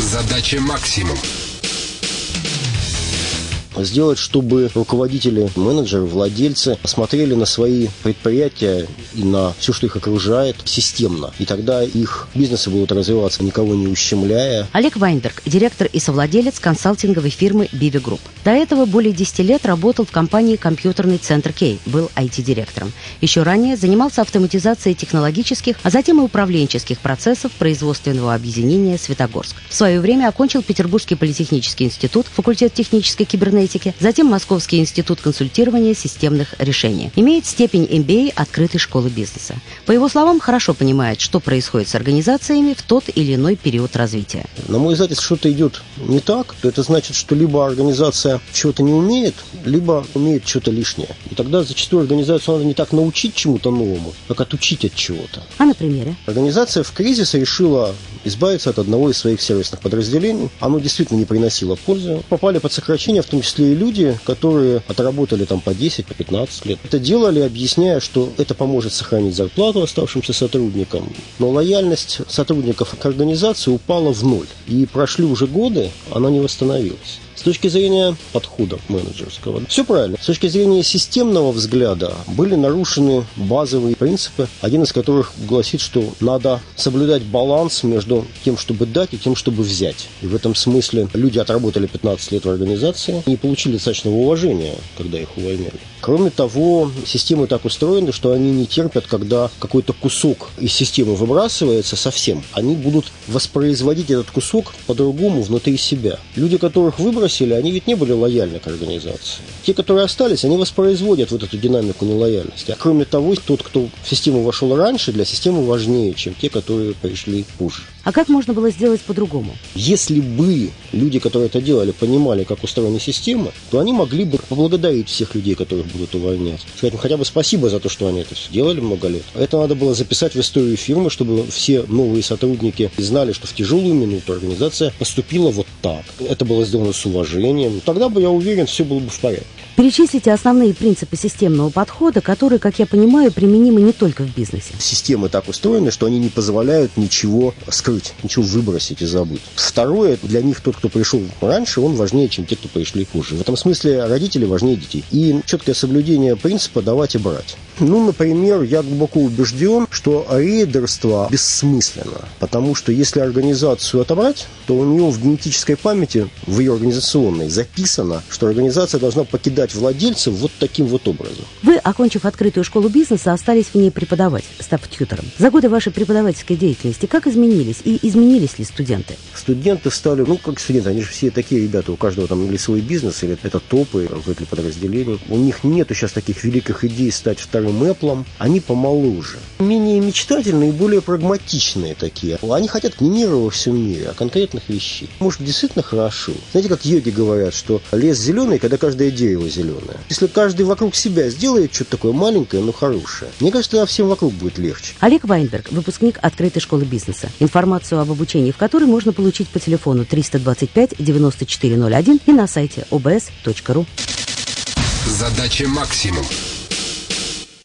Задача максимум сделать, чтобы руководители, менеджеры, владельцы смотрели на свои предприятия и на все, что их окружает, системно. И тогда их бизнесы будут развиваться, никого не ущемляя. Олег Вайнберг, директор и совладелец консалтинговой фирмы Биви Групп. До этого более 10 лет работал в компании «Компьютерный центр Кей», был IT-директором. Еще ранее занимался автоматизацией технологических, а затем и управленческих процессов производственного объединения «Светогорск». В свое время окончил Петербургский политехнический институт, факультет технической кибернетики, энергетики, затем Московский институт консультирования системных решений. Имеет степень MBA открытой школы бизнеса. По его словам, хорошо понимает, что происходит с организациями в тот или иной период развития. На мой взгляд, если что-то идет не так, то это значит, что либо организация чего-то не умеет, либо умеет что-то лишнее. И тогда зачастую организацию надо не так научить чему-то новому, как отучить от чего-то. А на примере? Организация в кризис решила избавиться от одного из своих сервисных подразделений. Оно действительно не приносило пользы. Попали под сокращение, в том числе и люди, которые отработали там по 10, по 15 лет. Это делали, объясняя, что это поможет сохранить зарплату оставшимся сотрудникам. Но лояльность сотрудников к организации упала в ноль. И прошли уже годы, она не восстановилась. С точки зрения подхода менеджерского, все правильно. С точки зрения системного взгляда были нарушены базовые принципы, один из которых гласит, что надо соблюдать баланс между тем, чтобы дать, и тем, чтобы взять. И в этом смысле люди отработали 15 лет в организации и получили достаточного уважения, когда их увольняли. Кроме того, системы так устроены, что они не терпят, когда какой-то кусок из системы выбрасывается совсем. Они будут воспроизводить этот кусок по-другому внутри себя. Люди, которых выбросили, бросили, они ведь не были лояльны к организации. Те, которые остались, они воспроизводят вот эту динамику нелояльности. А кроме того, тот, кто в систему вошел раньше, для системы важнее, чем те, которые пришли позже. А как можно было сделать по-другому? Если бы люди, которые это делали, понимали, как устроена система, то они могли бы поблагодарить всех людей, которых будут увольнять. Сказать им хотя бы спасибо за то, что они это все делали много лет. Это надо было записать в историю фирмы, чтобы все новые сотрудники знали, что в тяжелую минуту организация поступила вот так. Это было сделано с уважением. Тогда бы, я уверен, все было бы в порядке. Перечислите основные принципы системного подхода, которые, как я понимаю, применимы не только в бизнесе. Системы так устроены, что они не позволяют ничего скрыть, ничего выбросить и забыть. Второе, для них тот, кто пришел раньше, он важнее, чем те, кто пришли позже. В этом смысле родители важнее детей. И четкое соблюдение принципа давать и брать. Ну, например, я глубоко убежден, что рейдерство бессмысленно, потому что если организацию отобрать, то у нее в генетической памяти, в ее организационной, записано, что организация должна покидать владельцев вот таким вот образом. Вы, окончив открытую школу бизнеса, остались в ней преподавать, став тьютором. За годы вашей преподавательской деятельности как изменились и изменились ли студенты? Студенты стали, ну, как студенты, они же все такие ребята, у каждого там или свой бизнес, или это топы, или подразделения. У них нету сейчас таких великих идей стать вторым Apple, Apple, они помоложе. Менее мечтательные и более прагматичные такие. Они хотят не мира во всем мире, а конкретных вещей. Может, действительно хорошо. Знаете, как йоги говорят, что лес зеленый, когда каждое дерево зеленое. Если каждый вокруг себя сделает что-то такое маленькое, но хорошее, мне кажется, тогда всем вокруг будет легче. Олег Вайнберг, выпускник открытой школы бизнеса. Информацию об обучении в которой можно получить по телефону 325 9401 и на сайте obs.ru. Задача максимум.